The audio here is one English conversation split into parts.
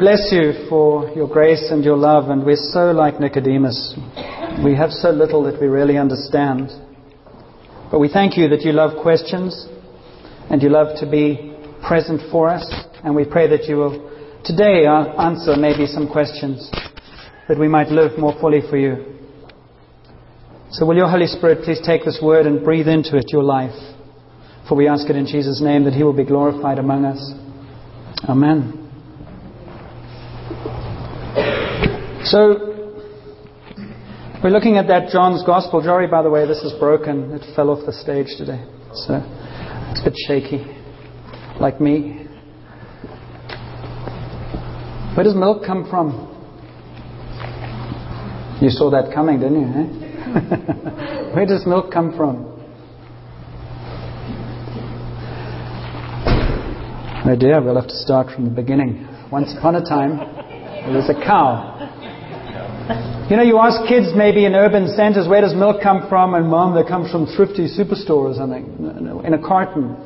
Bless you for your grace and your love, and we're so like Nicodemus. We have so little that we really understand. But we thank you that you love questions and you love to be present for us, and we pray that you will today uh, answer maybe some questions that we might live more fully for you. So, will your Holy Spirit please take this word and breathe into it your life? For we ask it in Jesus' name that He will be glorified among us. Amen. So, we're looking at that John's Gospel. Jory, by the way, this is broken. It fell off the stage today. So, it's a bit shaky, like me. Where does milk come from? You saw that coming, didn't you? Eh? Where does milk come from? Oh dear, we'll have to start from the beginning. Once upon a time, there was a cow. You know, you ask kids maybe in urban centers, where does milk come from? And mom, that comes from thrifty superstore or something, in a carton.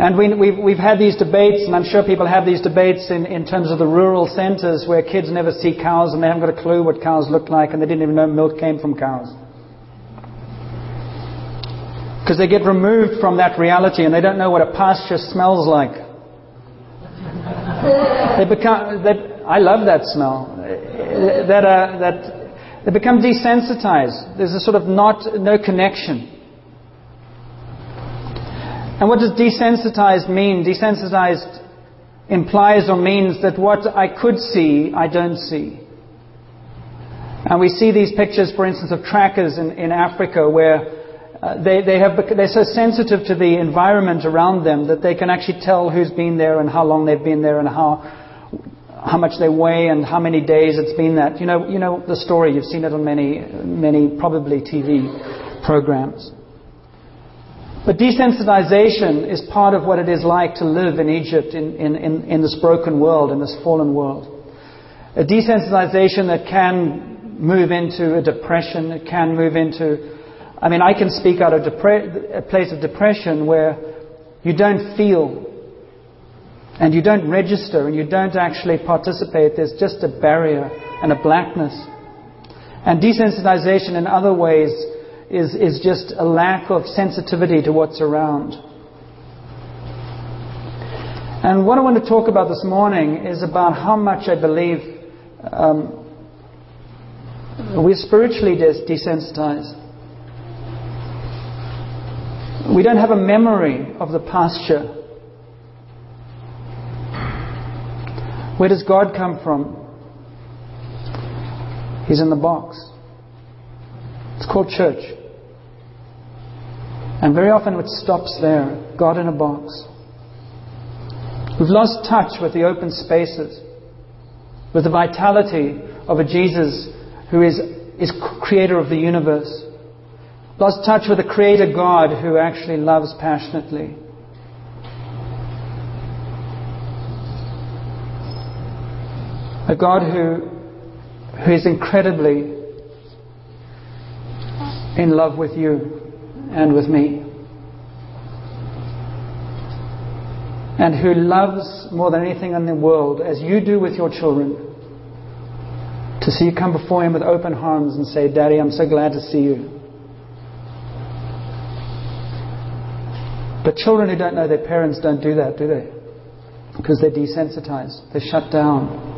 And we, we've, we've had these debates, and I'm sure people have these debates in, in terms of the rural centers where kids never see cows and they haven't got a clue what cows look like and they didn't even know milk came from cows. Because they get removed from that reality and they don't know what a pasture smells like. they become, that, I love that smell. That, uh, that they become desensitized. There's a sort of not, no connection. And what does desensitized mean? Desensitized implies or means that what I could see, I don't see. And we see these pictures, for instance, of trackers in, in Africa where uh, they, they have, they're so sensitive to the environment around them that they can actually tell who's been there and how long they've been there and how, how much they weigh and how many days it's been that. You know, you know the story. You've seen it on many, many probably TV programs. But desensitization is part of what it is like to live in Egypt in, in, in, in this broken world, in this fallen world. A desensitization that can move into a depression, it can move into I mean, I can speak out of depre- a place of depression where you don't feel and you don't register and you don't actually participate. There's just a barrier and a blackness. And desensitization in other ways is, is just a lack of sensitivity to what's around. And what I want to talk about this morning is about how much I believe um, we're spiritually desensitized. We don't have a memory of the pasture. Where does God come from? He's in the box. It's called church. And very often it stops there God in a box. We've lost touch with the open spaces, with the vitality of a Jesus who is, is creator of the universe lost touch with the Creator God who actually loves passionately. A God who, who is incredibly in love with you and with me. And who loves more than anything in the world, as you do with your children, to see you come before Him with open arms and say, Daddy, I'm so glad to see you. But children who don't know their parents don't do that, do they? Because they're desensitized, they're shut down.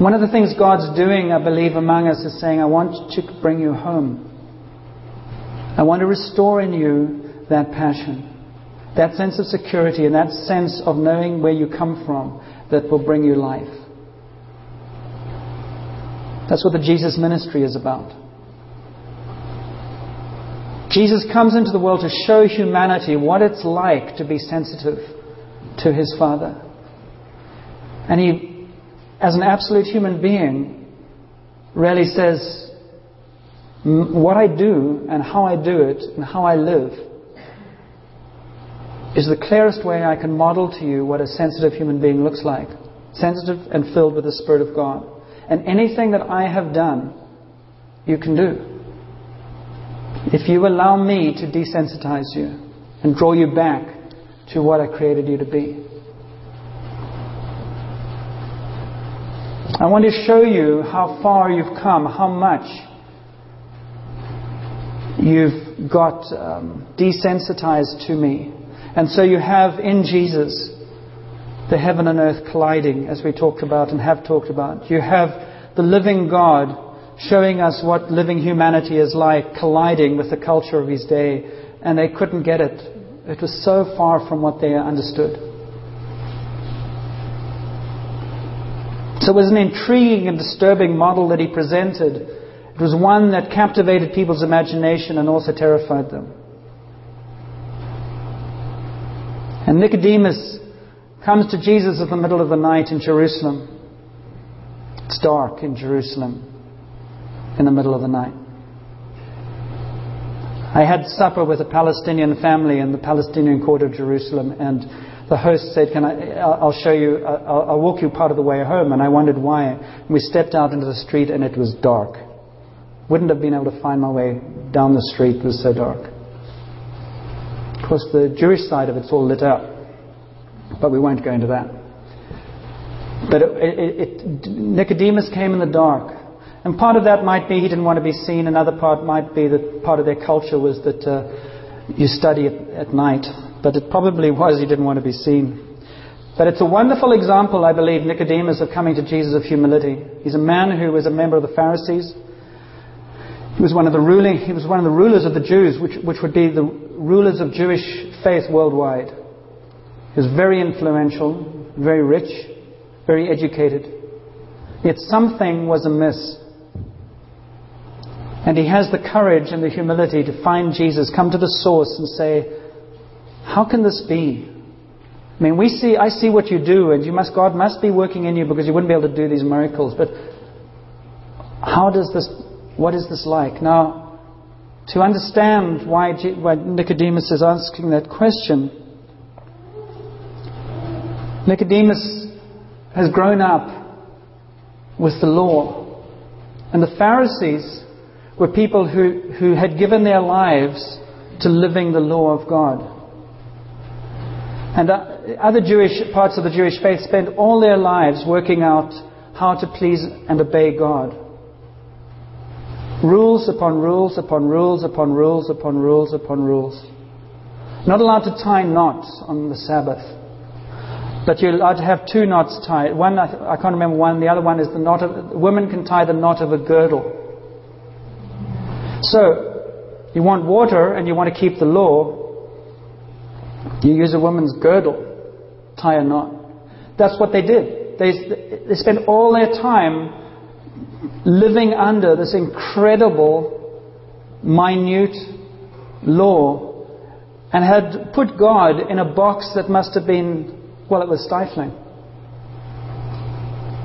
One of the things God's doing, I believe, among us is saying, I want to bring you home. I want to restore in you that passion, that sense of security, and that sense of knowing where you come from that will bring you life. That's what the Jesus ministry is about. Jesus comes into the world to show humanity what it's like to be sensitive to his Father. And he, as an absolute human being, really says, What I do and how I do it and how I live is the clearest way I can model to you what a sensitive human being looks like sensitive and filled with the Spirit of God. And anything that I have done, you can do. If you allow me to desensitize you and draw you back to what I created you to be. I want to show you how far you've come, how much you've got um, desensitized to me. And so you have in Jesus the heaven and earth colliding, as we talked about and have talked about. You have the living God showing us what living humanity is like, colliding with the culture of his day, and they couldn't get it. It was so far from what they understood. So it was an intriguing and disturbing model that he presented. It was one that captivated people's imagination and also terrified them. And Nicodemus comes to Jesus in the middle of the night in Jerusalem. It's dark in Jerusalem in the middle of the night. I had supper with a Palestinian family in the Palestinian court of Jerusalem, and the host said, "Can I? I'll show you. I'll, I'll walk you part of the way home." And I wondered why. We stepped out into the street, and it was dark. Wouldn't have been able to find my way down the street. It was so dark. Of course, the Jewish side of it's all lit up, but we won't go into that. But it, it, it, Nicodemus came in the dark. And part of that might be he didn't want to be seen. Another part might be that part of their culture was that uh, you study at, at night. But it probably was he didn't want to be seen. But it's a wonderful example, I believe, Nicodemus, of coming to Jesus of humility. He's a man who was a member of the Pharisees. He was one of the ruling, he was one of the rulers of the Jews, which, which would be the rulers of Jewish faith worldwide. He was very influential, very rich, very educated. Yet something was amiss. And he has the courage and the humility to find Jesus, come to the source and say, How can this be? I mean, we see, I see what you do, and you must, God must be working in you because you wouldn't be able to do these miracles. But how does this, what is this like? Now, to understand why, why Nicodemus is asking that question, Nicodemus has grown up with the law. And the Pharisees were people who, who had given their lives to living the law of God. And other Jewish parts of the Jewish faith spend all their lives working out how to please and obey God. Rules upon rules upon rules upon rules upon rules upon rules. Not allowed to tie knots on the Sabbath. But you're allowed to have two knots tied. One, I, I can't remember one. The other one is the knot of, women can tie the knot of a girdle. So, you want water and you want to keep the law, you use a woman's girdle, tie a knot. That's what they did. They, they spent all their time living under this incredible, minute law and had put God in a box that must have been, well, it was stifling.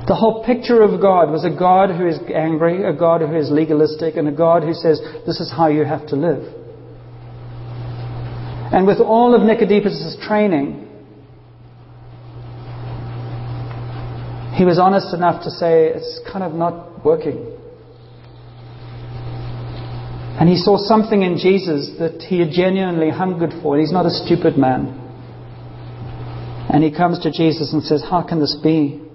The whole picture of God was a God who is angry, a God who is legalistic, and a God who says, This is how you have to live. And with all of Nicodemus' training, he was honest enough to say, It's kind of not working. And he saw something in Jesus that he had genuinely hungered for. He's not a stupid man. And he comes to Jesus and says, How can this be?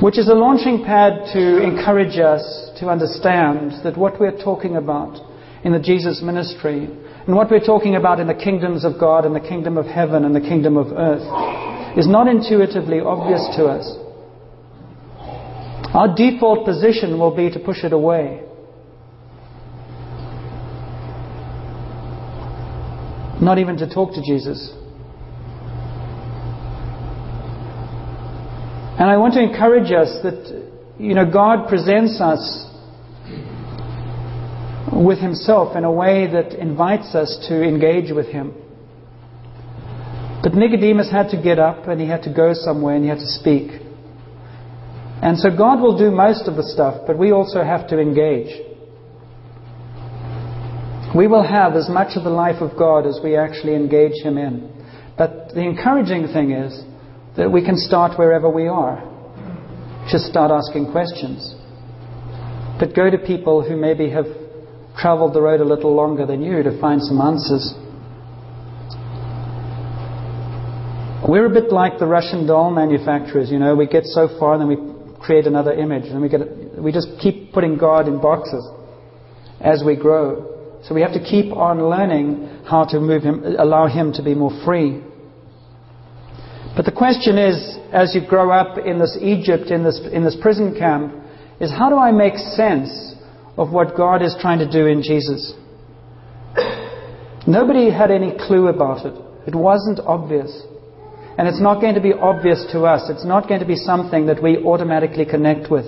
which is a launching pad to encourage us to understand that what we're talking about in the Jesus ministry and what we're talking about in the kingdoms of God and the kingdom of heaven and the kingdom of earth is not intuitively obvious to us. Our default position will be to push it away. Not even to talk to Jesus. And I want to encourage us that, you know, God presents us with Himself in a way that invites us to engage with Him. But Nicodemus had to get up and he had to go somewhere and he had to speak. And so God will do most of the stuff, but we also have to engage. We will have as much of the life of God as we actually engage Him in. But the encouraging thing is, that we can start wherever we are. Just start asking questions. But go to people who maybe have traveled the road a little longer than you to find some answers. We're a bit like the Russian doll manufacturers, you know, we get so far and then we create another image and we get we just keep putting God in boxes as we grow. So we have to keep on learning how to move him allow him to be more free. But the question is, as you grow up in this Egypt, in this, in this prison camp, is how do I make sense of what God is trying to do in Jesus? Nobody had any clue about it. It wasn't obvious. And it's not going to be obvious to us. It's not going to be something that we automatically connect with.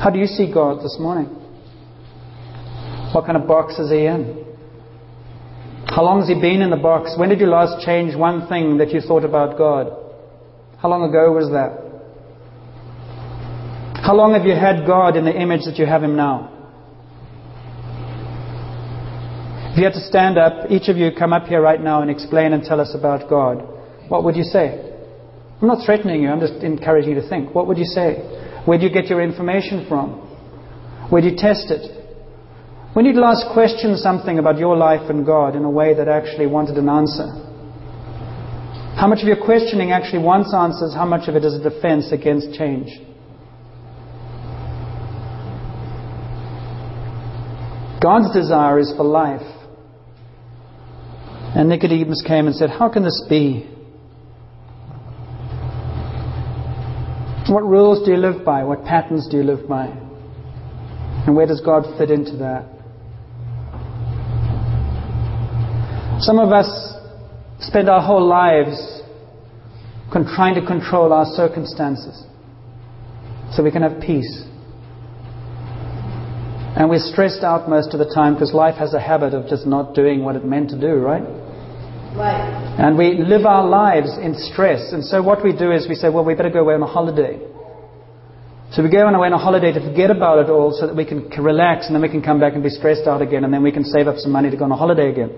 How do you see God this morning? What kind of box is He in? How long has He been in the box? When did you last change one thing that you thought about God? How long ago was that? How long have you had God in the image that you have Him now? If you had to stand up, each of you come up here right now and explain and tell us about God, what would you say? I'm not threatening you, I'm just encouraging you to think. What would you say? Where do you get your information from? Where do you test it? When you'd last question something about your life and God in a way that actually wanted an answer? How much of your questioning actually wants answers? How much of it is a defense against change? God's desire is for life. And Nicodemus came and said, How can this be? What rules do you live by? What patterns do you live by? And where does God fit into that? Some of us spend our whole lives trying to control our circumstances so we can have peace. And we're stressed out most of the time because life has a habit of just not doing what it meant to do, right? Right. And we live our lives in stress. And so what we do is we say, well, we better go away on a holiday. So we go on away on a holiday to forget about it all so that we can relax and then we can come back and be stressed out again and then we can save up some money to go on a holiday again.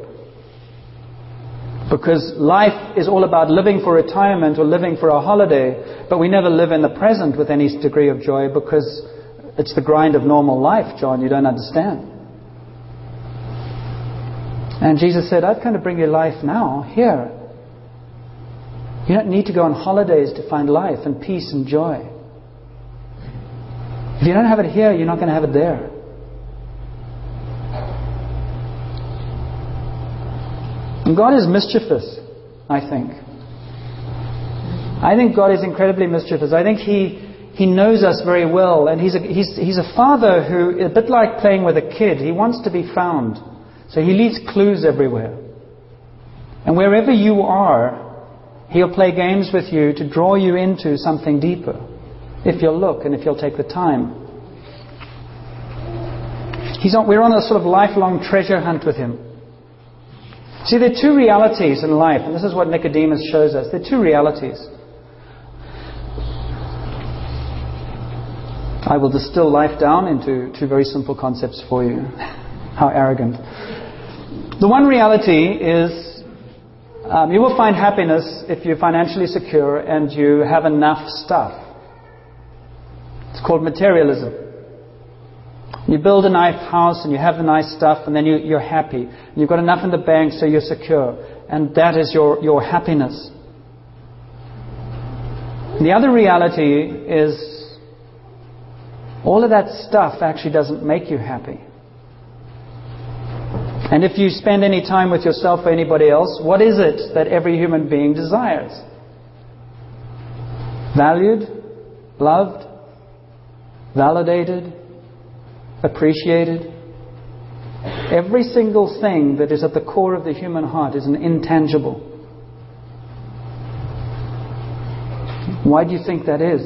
Because life is all about living for retirement or living for a holiday, but we never live in the present with any degree of joy because it's the grind of normal life, John. You don't understand. And Jesus said, I've come to bring you life now, here. You don't need to go on holidays to find life and peace and joy. If you don't have it here, you're not going to have it there. And God is mischievous, I think. I think God is incredibly mischievous. I think He, he knows us very well, and he's a, he's, he's a father who, a bit like playing with a kid, he wants to be found. So he leaves clues everywhere. And wherever you are, he'll play games with you to draw you into something deeper, if you'll look and if you'll take the time. He's on, we're on a sort of lifelong treasure hunt with him. See, there are two realities in life, and this is what Nicodemus shows us. There are two realities. I will distill life down into two very simple concepts for you. How arrogant. The one reality is um, you will find happiness if you're financially secure and you have enough stuff. It's called materialism. You build a nice house and you have the nice stuff and then you, are happy. You've got enough in the bank so you're secure. And that is your, your happiness. The other reality is all of that stuff actually doesn't make you happy. And if you spend any time with yourself or anybody else, what is it that every human being desires? Valued, loved, validated, appreciated. Every single thing that is at the core of the human heart is an intangible. Why do you think that is?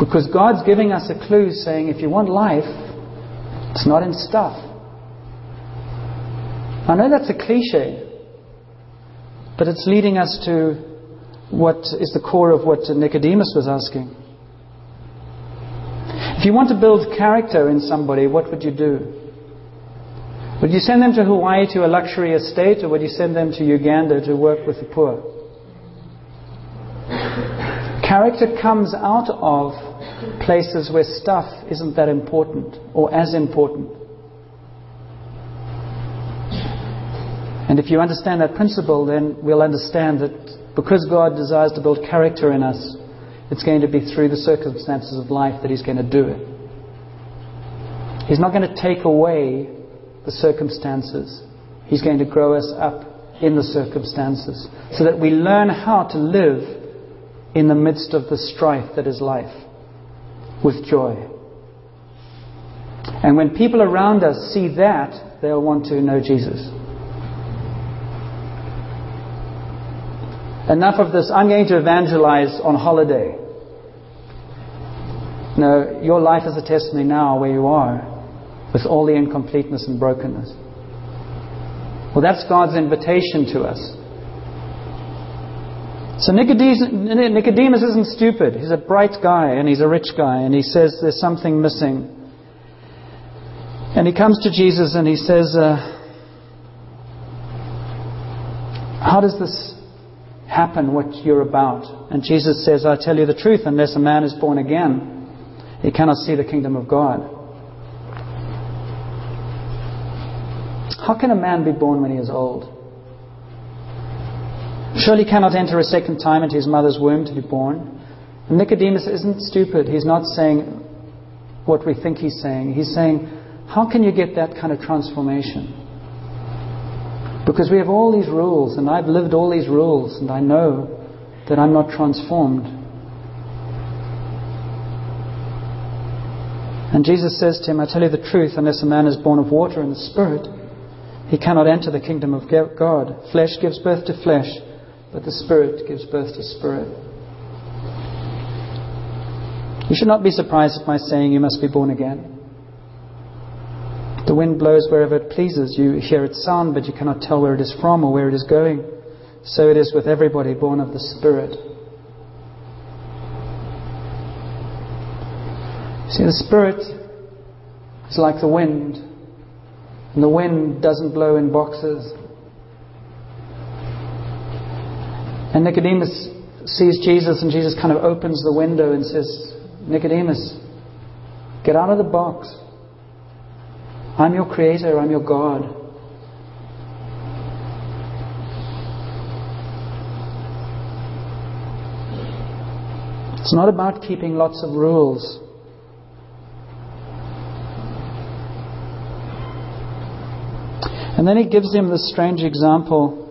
Because God's giving us a clue saying if you want life, it's not in stuff. I know that's a cliche, but it's leading us to what is the core of what Nicodemus was asking. If you want to build character in somebody, what would you do? Would you send them to Hawaii to a luxury estate, or would you send them to Uganda to work with the poor? Character comes out of places where stuff isn't that important or as important. And if you understand that principle, then we'll understand that because God desires to build character in us, it's going to be through the circumstances of life that He's going to do it. He's not going to take away the circumstances. He's going to grow us up in the circumstances so that we learn how to live in the midst of the strife that is life with joy. And when people around us see that, they'll want to know Jesus. Enough of this. I'm going to evangelize on holiday. No, your life is a testimony now where you are with all the incompleteness and brokenness. Well, that's God's invitation to us. So Nicodemus isn't stupid. He's a bright guy and he's a rich guy and he says there's something missing. And he comes to Jesus and he says, uh, How does this happen, what you're about? And Jesus says, I tell you the truth, unless a man is born again, he cannot see the kingdom of God. How can a man be born when he is old? Surely cannot enter a second time into his mother's womb to be born. Nicodemus isn't stupid. He's not saying what we think he's saying. He's saying, How can you get that kind of transformation? Because we have all these rules, and I've lived all these rules, and I know that I'm not transformed. And Jesus says to him, I tell you the truth, unless a man is born of water and the Spirit, he cannot enter the kingdom of God. Flesh gives birth to flesh, but the Spirit gives birth to spirit. You should not be surprised at my saying you must be born again. The wind blows wherever it pleases. You hear its sound, but you cannot tell where it is from or where it is going. So it is with everybody born of the Spirit. See, the Spirit is like the wind, and the wind doesn't blow in boxes. And Nicodemus sees Jesus, and Jesus kind of opens the window and says, Nicodemus, get out of the box. I'm your creator, I'm your God. It's not about keeping lots of rules. And then he gives him this strange example.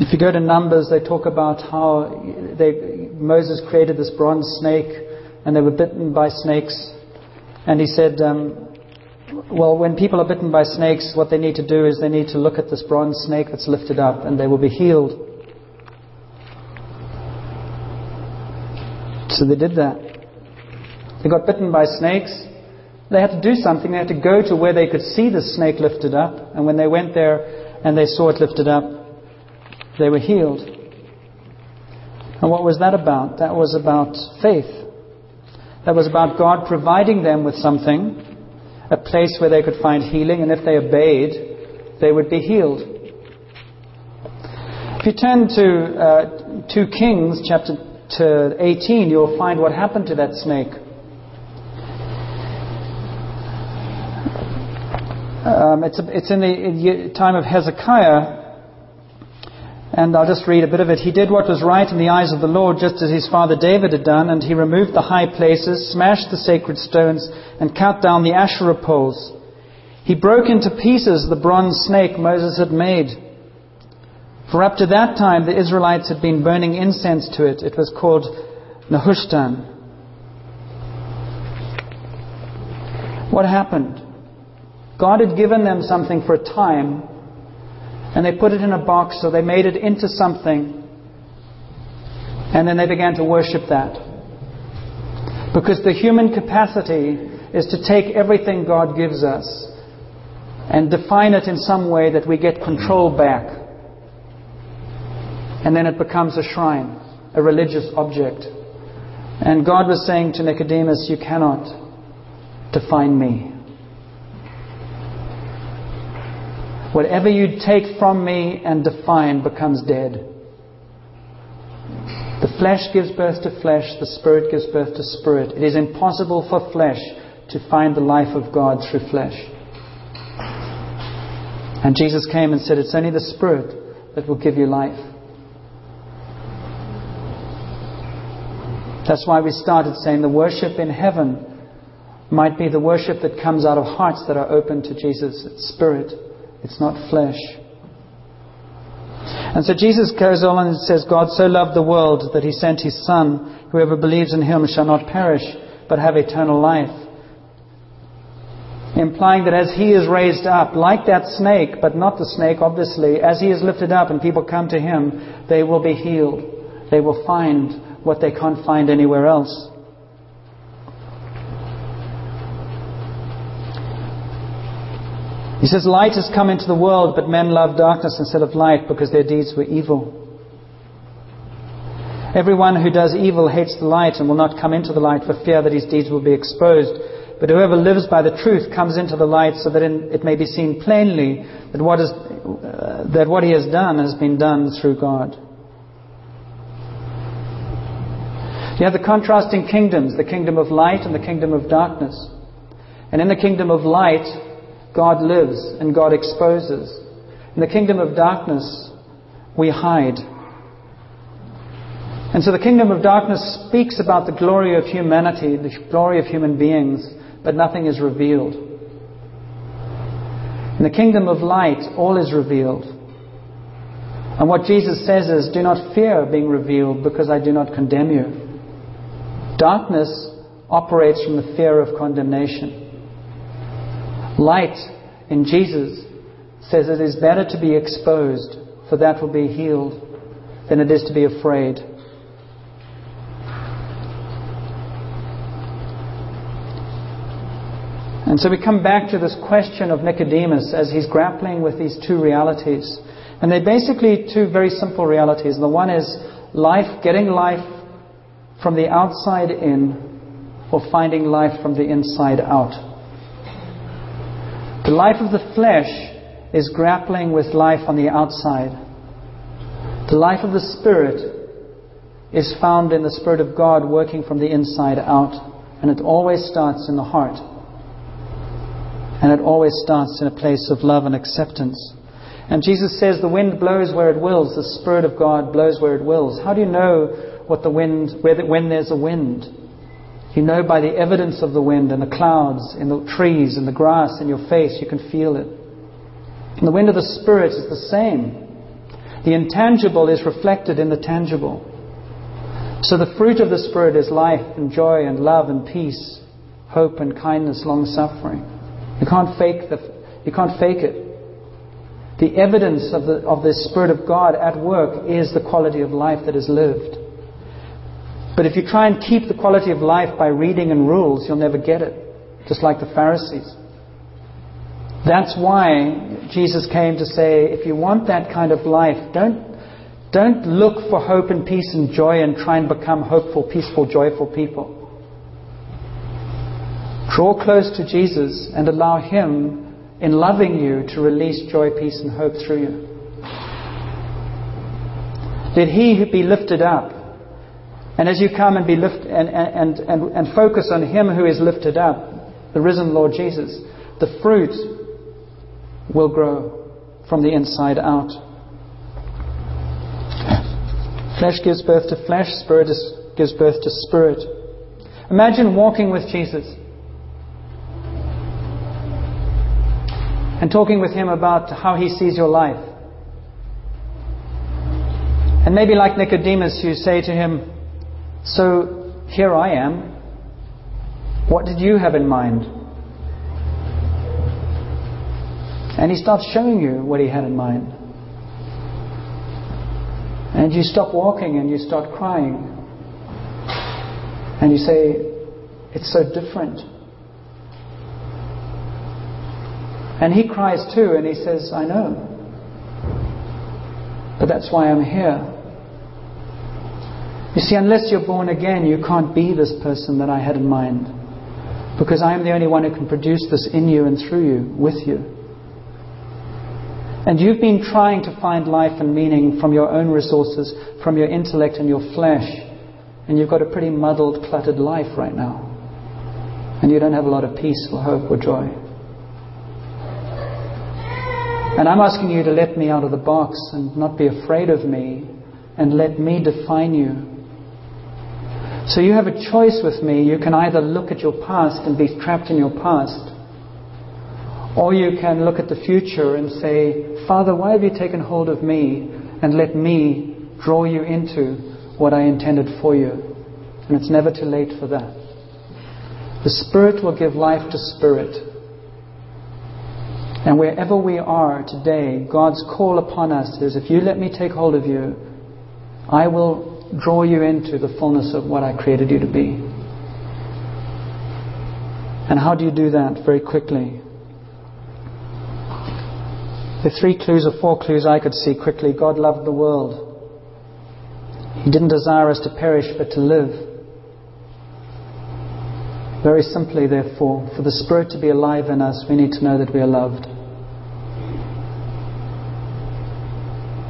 If you go to Numbers, they talk about how they, Moses created this bronze snake and they were bitten by snakes. And he said, um, well, when people are bitten by snakes, what they need to do is they need to look at this bronze snake that's lifted up and they will be healed. So they did that. They got bitten by snakes they had to do something. They had to go to where they could see the snake lifted up. And when they went there and they saw it lifted up, they were healed. And what was that about? That was about faith. That was about God providing them with something, a place where they could find healing, and if they obeyed, they would be healed. If you turn to uh, 2 Kings chapter 18, you'll find what happened to that snake. Um, it's, it's in the time of Hezekiah, and I'll just read a bit of it. He did what was right in the eyes of the Lord, just as his father David had done, and he removed the high places, smashed the sacred stones, and cut down the Asherah poles. He broke into pieces the bronze snake Moses had made. For up to that time, the Israelites had been burning incense to it. It was called Nehushtan. What happened? God had given them something for a time, and they put it in a box, so they made it into something, and then they began to worship that. Because the human capacity is to take everything God gives us and define it in some way that we get control back. And then it becomes a shrine, a religious object. And God was saying to Nicodemus, You cannot define me. Whatever you take from me and define becomes dead. The flesh gives birth to flesh, the spirit gives birth to spirit. It is impossible for flesh to find the life of God through flesh. And Jesus came and said, It's only the Spirit that will give you life. That's why we started saying the worship in heaven might be the worship that comes out of hearts that are open to Jesus. Spirit, it's not flesh. And so Jesus goes on and says, God so loved the world that he sent his Son. Whoever believes in him shall not perish, but have eternal life. Implying that as he is raised up, like that snake, but not the snake, obviously, as he is lifted up and people come to him, they will be healed. They will find what they can't find anywhere else. He says, Light has come into the world, but men love darkness instead of light because their deeds were evil. Everyone who does evil hates the light and will not come into the light for fear that his deeds will be exposed. But whoever lives by the truth comes into the light so that it may be seen plainly that what, is, uh, that what he has done has been done through God. You have the contrasting kingdoms, the kingdom of light and the kingdom of darkness. And in the kingdom of light, God lives and God exposes. In the kingdom of darkness, we hide. And so the kingdom of darkness speaks about the glory of humanity, the glory of human beings, but nothing is revealed. In the kingdom of light, all is revealed. And what Jesus says is, Do not fear being revealed because I do not condemn you. Darkness operates from the fear of condemnation. Light in Jesus says it is better to be exposed, for that will be healed, than it is to be afraid. And so we come back to this question of Nicodemus as he's grappling with these two realities. And they're basically two very simple realities. The one is life, getting life from the outside in, or finding life from the inside out. The life of the flesh is grappling with life on the outside. The life of the Spirit is found in the Spirit of God working from the inside out. And it always starts in the heart. And it always starts in a place of love and acceptance. And Jesus says the wind blows where it wills, the Spirit of God blows where it wills. How do you know what the wind, when there's a wind? You know by the evidence of the wind and the clouds, in the trees and the grass in your face, you can feel it. And the wind of the Spirit is the same. The intangible is reflected in the tangible. So the fruit of the Spirit is life and joy and love and peace, hope and kindness, long suffering. You can't fake the, you can't fake it. The evidence of the, of the Spirit of God at work is the quality of life that is lived. But if you try and keep the quality of life by reading and rules, you'll never get it. Just like the Pharisees. That's why Jesus came to say, if you want that kind of life, don't, don't look for hope and peace and joy and try and become hopeful, peaceful, joyful people. Draw close to Jesus and allow Him, in loving you, to release joy, peace, and hope through you. Let He be lifted up and as you come and be lift, and, and, and, and focus on Him who is lifted up, the risen Lord Jesus, the fruit will grow from the inside out. Flesh gives birth to flesh, spirit is, gives birth to spirit. Imagine walking with Jesus and talking with Him about how He sees your life. And maybe like Nicodemus, you say to Him, so here I am. What did you have in mind? And he starts showing you what he had in mind. And you stop walking and you start crying. And you say, It's so different. And he cries too, and he says, I know. But that's why I'm here. You see, unless you're born again, you can't be this person that I had in mind. Because I am the only one who can produce this in you and through you, with you. And you've been trying to find life and meaning from your own resources, from your intellect and your flesh. And you've got a pretty muddled, cluttered life right now. And you don't have a lot of peace or hope or joy. And I'm asking you to let me out of the box and not be afraid of me and let me define you. So you have a choice with me. You can either look at your past and be trapped in your past, or you can look at the future and say, Father, why have you taken hold of me and let me draw you into what I intended for you? And it's never too late for that. The Spirit will give life to Spirit. And wherever we are today, God's call upon us is if you let me take hold of you, I will draw you into the fullness of what I created you to be. And how do you do that? Very quickly. The three clues or four clues I could see quickly God loved the world. He didn't desire us to perish but to live. Very simply, therefore, for the Spirit to be alive in us, we need to know that we are loved.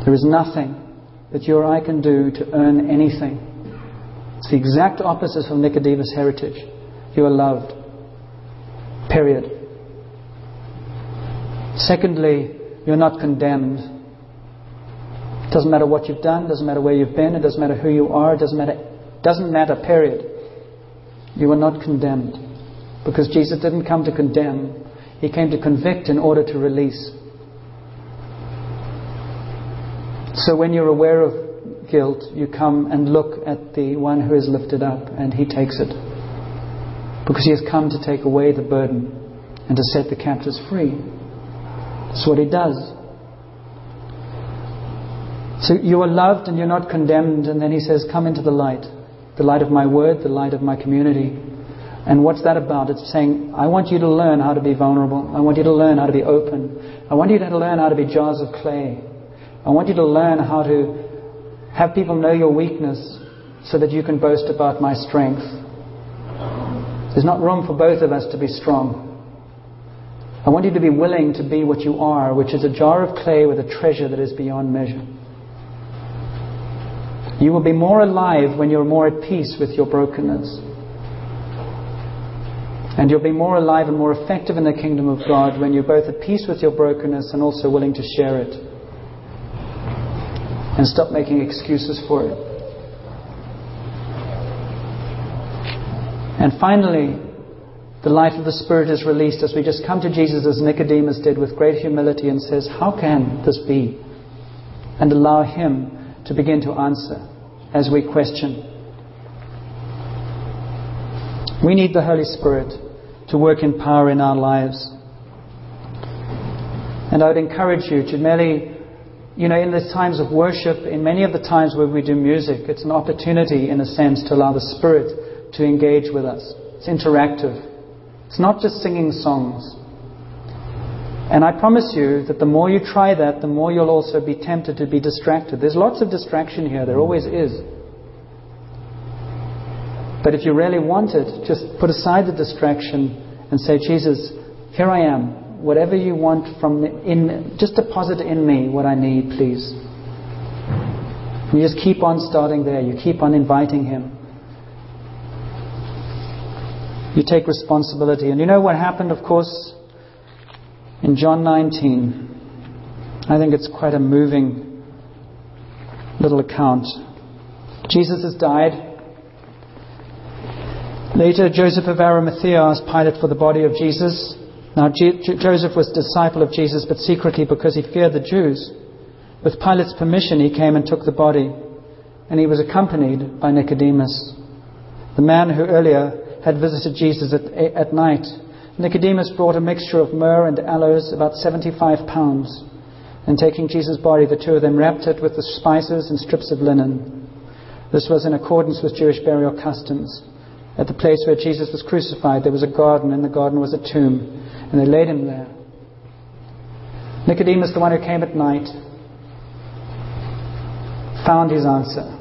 There is nothing that you or I can do to earn anything. It's the exact opposite of Nicodemus' heritage. You are loved. Period. Secondly, you're not condemned. It doesn't matter what you've done, doesn't matter where you've been, it doesn't matter who you are, it doesn't matter, doesn't matter, period. You are not condemned. Because Jesus didn't come to condemn, He came to convict in order to release. So when you're aware of guilt, you come and look at the one who is lifted up, and He takes it. Because He has come to take away the burden and to set the captives free. That's what He does. So you are loved and you're not condemned, and then He says, Come into the light the light of my word, the light of my community. And what's that about? It's saying, I want you to learn how to be vulnerable. I want you to learn how to be open. I want you to learn how to be jars of clay. I want you to learn how to have people know your weakness so that you can boast about my strength. There's not room for both of us to be strong. I want you to be willing to be what you are, which is a jar of clay with a treasure that is beyond measure. You will be more alive when you're more at peace with your brokenness. And you'll be more alive and more effective in the kingdom of God when you're both at peace with your brokenness and also willing to share it. And stop making excuses for it. And finally, the life of the Spirit is released as we just come to Jesus as Nicodemus did with great humility and says, How can this be? And allow Him to begin to answer as we question. We need the Holy Spirit to work in power in our lives. And I would encourage you to merely, you know, in the times of worship, in many of the times where we do music, it's an opportunity, in a sense, to allow the Spirit to engage with us. It's interactive. It's not just singing songs. And I promise you that the more you try that, the more you'll also be tempted to be distracted. There's lots of distraction here, there always is. But if you really want it, just put aside the distraction and say, Jesus, here I am. Whatever you want from in, just deposit in me what I need, please. You just keep on starting there. You keep on inviting Him. You take responsibility. And you know what happened, of course? In John 19, I think it's quite a moving little account. Jesus has died. Later, Joseph of Arimathea asked Pilate for the body of Jesus. Now, Joseph was a disciple of Jesus, but secretly because he feared the Jews. With Pilate's permission, he came and took the body, and he was accompanied by Nicodemus, the man who earlier had visited Jesus at, at night Nicodemus brought a mixture of myrrh and aloes, about 75 pounds. And taking Jesus' body, the two of them wrapped it with the spices and strips of linen. This was in accordance with Jewish burial customs. At the place where Jesus was crucified, there was a garden, and the garden was a tomb, and they laid him there. Nicodemus, the one who came at night, found his answer.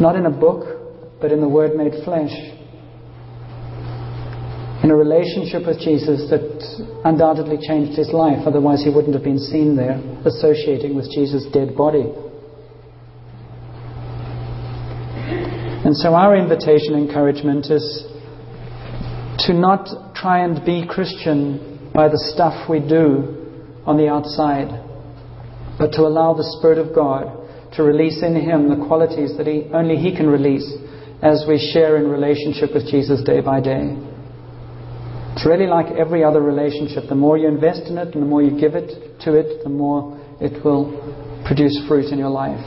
Not in a book, but in the Word made flesh in a relationship with Jesus that undoubtedly changed his life, otherwise, he wouldn't have been seen there associating with Jesus' dead body. And so, our invitation, encouragement is to not try and be Christian by the stuff we do, on the outside, but to allow the Spirit of God to release in him the qualities that he, only he can release as we share in relationship with Jesus day by day. It's really like every other relationship. The more you invest in it and the more you give it to it, the more it will produce fruit in your life.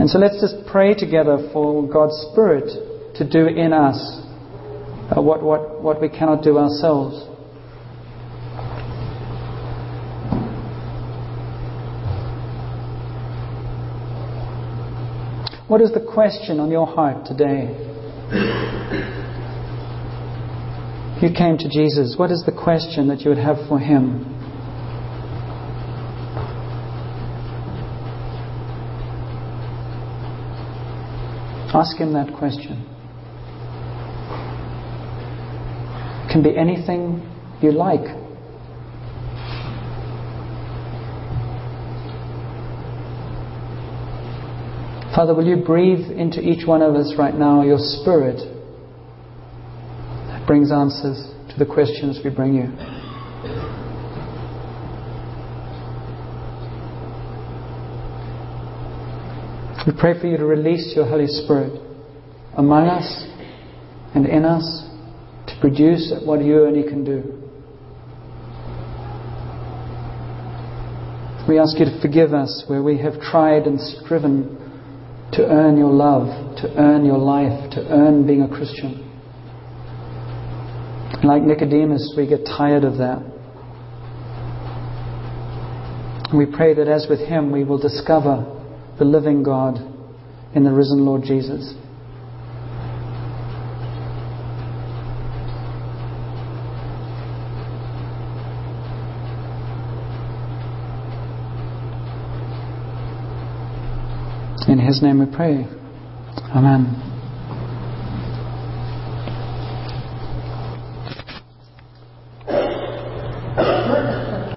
And so let's just pray together for God's Spirit to do in us uh, what, what, what we cannot do ourselves. What is the question on your heart today? You came to Jesus, what is the question that you would have for him? Ask him that question. It can be anything you like. Father, will you breathe into each one of us right now your spirit that brings answers to the questions we bring you? We pray for you to release your Holy Spirit among us and in us to produce what you only can do. We ask you to forgive us where we have tried and striven to earn your love, to earn your life, to earn being a Christian. Like Nicodemus, we get tired of that. We pray that as with him, we will discover the living God in the risen Lord Jesus. In His name we pray. Amen.